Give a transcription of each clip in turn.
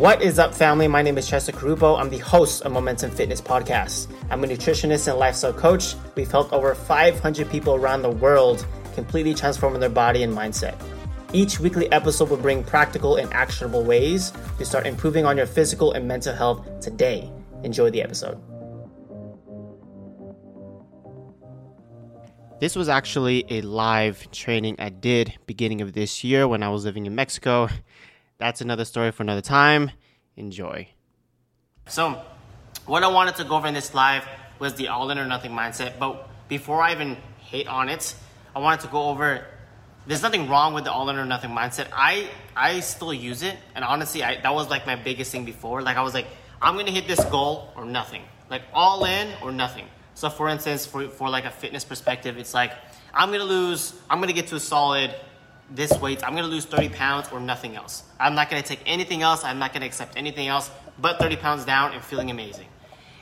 What is up, family? My name is Chester Carupo. I'm the host of Momentum Fitness Podcast. I'm a nutritionist and lifestyle coach. We've helped over 500 people around the world completely transforming their body and mindset. Each weekly episode will bring practical and actionable ways to start improving on your physical and mental health today. Enjoy the episode. This was actually a live training I did beginning of this year when I was living in Mexico. That's another story for another time. Enjoy. So, what I wanted to go over in this live was the all in or nothing mindset. But before I even hit on it, I wanted to go over there's nothing wrong with the all in or nothing mindset. I I still use it, and honestly, I, that was like my biggest thing before. Like I was like, I'm gonna hit this goal or nothing, like all in or nothing. So for instance, for, for like a fitness perspective, it's like I'm gonna lose, I'm gonna get to a solid this weight, I'm gonna lose 30 pounds or nothing else. I'm not gonna take anything else, I'm not gonna accept anything else but 30 pounds down and feeling amazing.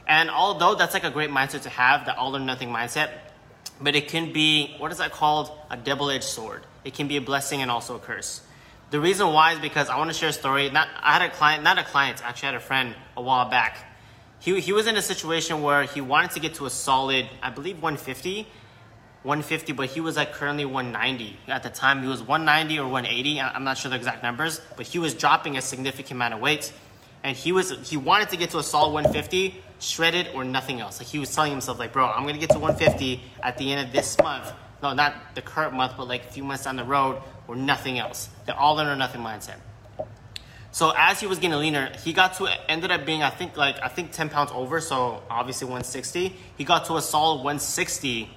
And although that's like a great mindset to have, the all or nothing mindset, but it can be, what is that called? A double edged sword. It can be a blessing and also a curse. The reason why is because I wanna share a story. Not, I had a client, not a client, actually I had a friend a while back he, he was in a situation where he wanted to get to a solid, I believe 150, 150, but he was like currently 190. At the time, he was 190 or 180. I'm not sure the exact numbers, but he was dropping a significant amount of weight. And he was he wanted to get to a solid 150, shredded or nothing else. Like he was telling himself, like, bro, I'm gonna get to 150 at the end of this month. No, not the current month, but like a few months down the road, or nothing else. The all in or nothing mindset. So as he was getting leaner, he got to ended up being I think like I think 10 pounds over, so obviously 160. He got to a solid 160,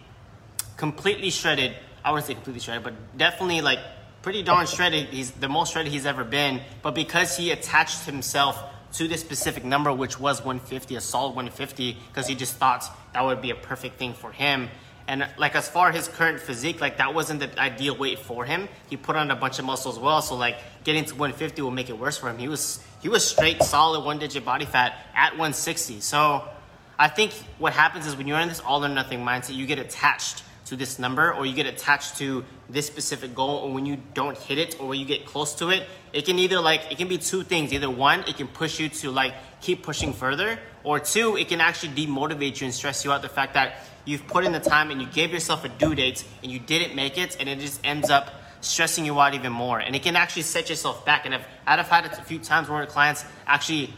completely shredded. I wouldn't say completely shredded, but definitely like pretty darn shredded. He's the most shredded he's ever been. But because he attached himself to this specific number, which was 150, a solid 150, because he just thought that would be a perfect thing for him. And like as far as his current physique, like that wasn't the ideal weight for him. He put on a bunch of muscle as well, so like getting to 150 will make it worse for him. He was he was straight solid one digit body fat at 160. So I think what happens is when you're in this all or nothing mindset, you get attached to this number or you get attached to this specific goal or when you don't hit it or when you get close to it it can either like it can be two things. Either one it can push you to like keep pushing further or two it can actually demotivate you and stress you out the fact that you've put in the time and you gave yourself a due date and you didn't make it and it just ends up stressing you out even more. And it can actually set yourself back. And I've, I've had it a few times where clients actually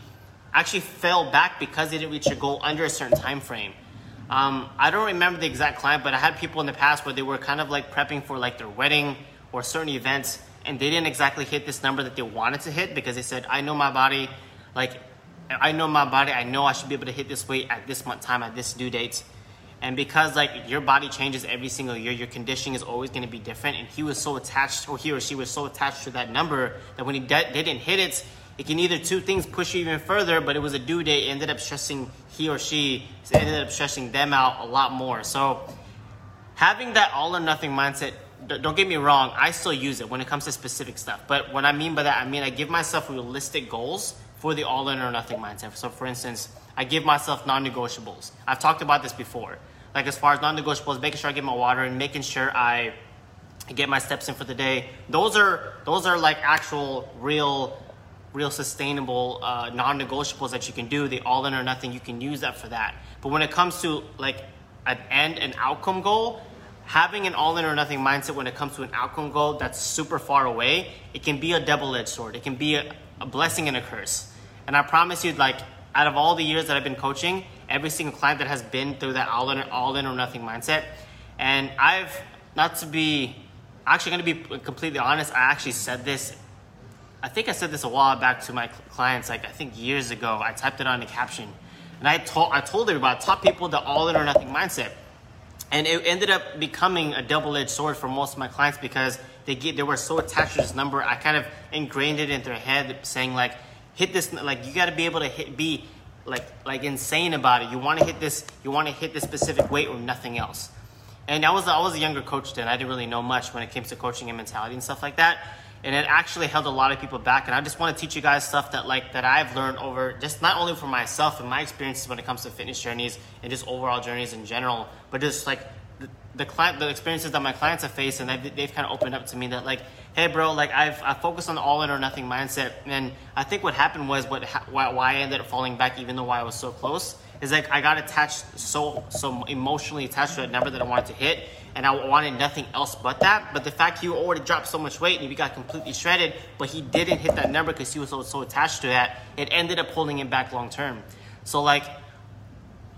actually fell back because they didn't reach a goal under a certain time frame um, I don't remember the exact client, but I had people in the past where they were kind of like prepping for like their wedding or certain events, and they didn't exactly hit this number that they wanted to hit because they said, "I know my body, like I know my body. I know I should be able to hit this weight at this month time at this due date." And because like your body changes every single year, your conditioning is always going to be different. And he was so attached, or he or she was so attached to that number that when he de- didn't hit it, it can either two things push you even further, but it was a due date, ended up stressing he or she, ended up stressing them out a lot more. So having that all or nothing mindset, don't get me wrong, I still use it when it comes to specific stuff. But what I mean by that, I mean I give myself realistic goals for the all in or nothing mindset. So for instance, I give myself non-negotiables. I've talked about this before. Like as far as non-negotiables, making sure I get my water and making sure I get my steps in for the day. Those are those are like actual real real sustainable uh, non-negotiables that you can do the all in or nothing you can use that for that. But when it comes to like an end and outcome goal having an all in or nothing mindset when it comes to an outcome goal that's super far away it can be a double-edged sword. It can be a, a blessing and a curse. And i promise you like out of all the years that i've been coaching every single client that has been through that all in, all in or nothing mindset and i've not to be actually going to be completely honest i actually said this I think I said this a while back to my clients, like I think years ago. I typed it on the caption, and I told I told everybody, top people the all in or nothing mindset, and it ended up becoming a double edged sword for most of my clients because they get they were so attached to this number. I kind of ingrained it into their head, saying like, hit this, like you got to be able to hit be like like insane about it. You want to hit this, you want to hit this specific weight or nothing else. And I was I was a younger coach then. I didn't really know much when it came to coaching and mentality and stuff like that and it actually held a lot of people back. And i just want to teach you guys stuff that like that i've learned over just not only for myself and my experiences when it comes to fitness journeys and just overall journeys in general but just like the, the client the experiences that my clients have faced and they've, they've kind of opened up to me that like hey, bro, like I've I focused on the all in or nothing mindset, and I think what happened was what why, why I ended up falling back, even though why I was so close, is like I got attached so so emotionally attached to a number that I wanted to hit, and I wanted nothing else but that. But the fact he already dropped so much weight and he got completely shredded, but he didn't hit that number because he was so so attached to that, it ended up holding him back long term. So like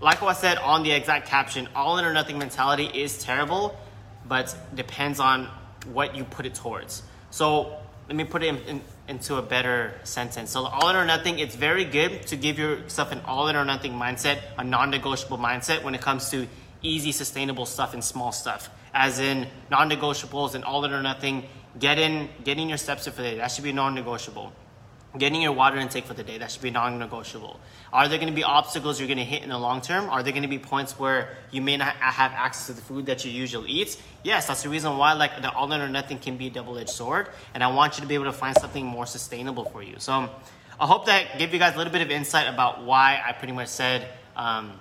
like I said on the exact caption, all in or nothing mentality is terrible, but depends on what you put it towards. So let me put it in, in, into a better sentence. So all in or nothing, it's very good to give yourself an all in or nothing mindset, a non-negotiable mindset when it comes to easy, sustainable stuff and small stuff. As in non-negotiables and all in or nothing, get in, getting your steps in for the day. That should be non-negotiable. Getting your water intake for the day. That should be non-negotiable. Are there going to be obstacles you're going to hit in the long term? Are there going to be points where you may not have access to the food that you usually eat yes that's the reason why like the all in or nothing can be a double-edged sword and i want you to be able to find something more sustainable for you. So i hope that gave you guys a little bit of insight about why i pretty much said um,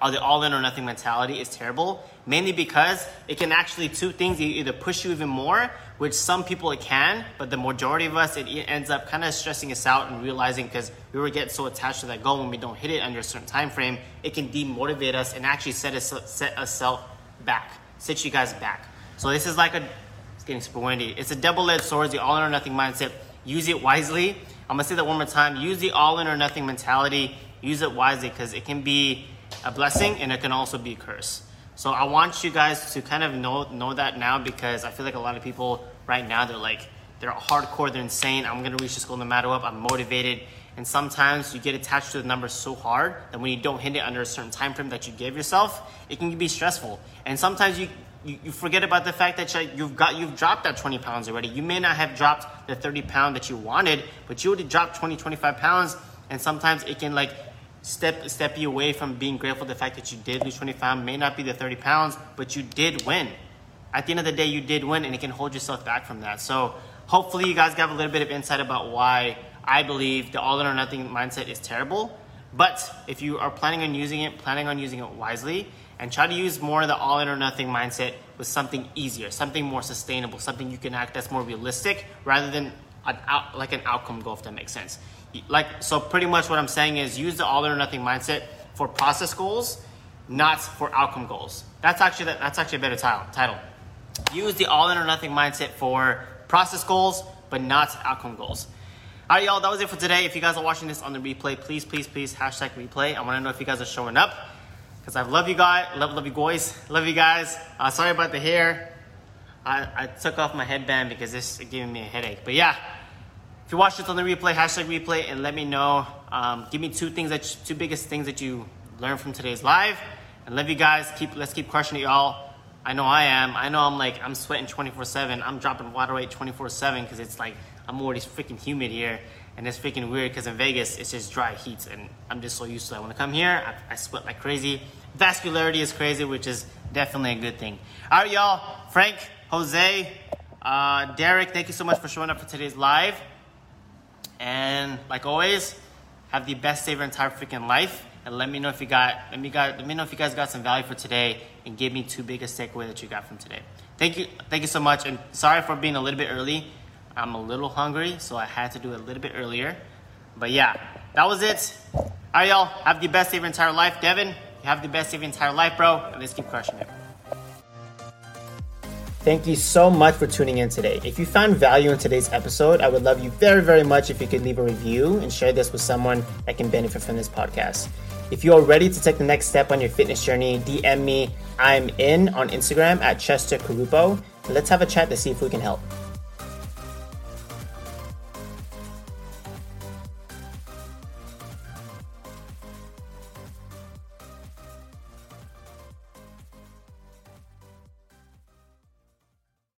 the all in or nothing mentality is terrible mainly because it can actually two things either push you even more which some people it can but the majority of us it ends up kind of stressing us out and realizing because we were getting so attached to that goal when we don't hit it under a certain time frame it can demotivate us and actually set us set us back set you guys back. So this is like a it's getting super windy. It's a double-edged sword the all in or nothing mindset. Use it wisely. I'm gonna say that one more time. Use the all in or nothing mentality. Use it wisely because it can be a blessing and it can also be a curse. So I want you guys to kind of know know that now because I feel like a lot of people right now they're like they're hardcore, they're insane. I'm gonna reach this goal no matter what. I'm motivated, and sometimes you get attached to the numbers so hard that when you don't hit it under a certain time frame that you gave yourself, it can be stressful. And sometimes you you, you forget about the fact that you've got you've dropped that 20 pounds already. You may not have dropped the 30 pound that you wanted, but you already dropped 20, 25 pounds. And sometimes it can like step step you away from being grateful the fact that you did lose 20 pounds may not be the 30 pounds but you did win. At the end of the day you did win and it can hold yourself back from that. So hopefully you guys got a little bit of insight about why i believe the all in or nothing mindset is terrible. But if you are planning on using it planning on using it wisely and try to use more of the all in or nothing mindset with something easier something more sustainable something you can act that's more realistic rather than an out, like an outcome goal if that makes sense like so pretty much what i'm saying is use the all or nothing mindset for process goals not for outcome goals. That's actually that's actually a better title title. Use the all or nothing mindset for process goals but not outcome goals. All right y'all that was it for today. If you guys are watching this on the replay please please please hashtag replay. I want to know if you guys are showing up because i love you guys love love you boys love you guys. Uh, sorry about the hair. I, I took off my headband because this is giving me a headache but yeah if you watch this on the replay, hashtag replay, and let me know. Um, give me two things that two biggest things that you learned from today's live, and love you guys. Keep let's keep crushing it, y'all. I know I am. I know I'm like I'm sweating 24/7. I'm dropping water weight 24/7 because it's like I'm already freaking humid here, and it's freaking weird because in Vegas it's just dry heat, and I'm just so used to that. When I come here, I, I sweat like crazy. Vascularity is crazy, which is definitely a good thing. All right, y'all. Frank, Jose, uh, Derek, thank you so much for showing up for today's live. And like always, have the best day of your entire freaking life. And let me know if you got let me got let me know if you guys got some value for today and give me two biggest takeaway that you got from today. Thank you, thank you so much. And sorry for being a little bit early. I'm a little hungry, so I had to do it a little bit earlier. But yeah, that was it. All right, y'all. Have the best day of your entire life, Devin. You have the best day of your entire life, bro. And let's keep crushing it. Thank you so much for tuning in today. If you found value in today's episode, I would love you very, very much if you could leave a review and share this with someone that can benefit from this podcast. If you are ready to take the next step on your fitness journey, DM me. I'm in on Instagram at Chester Carupo. Let's have a chat to see if we can help.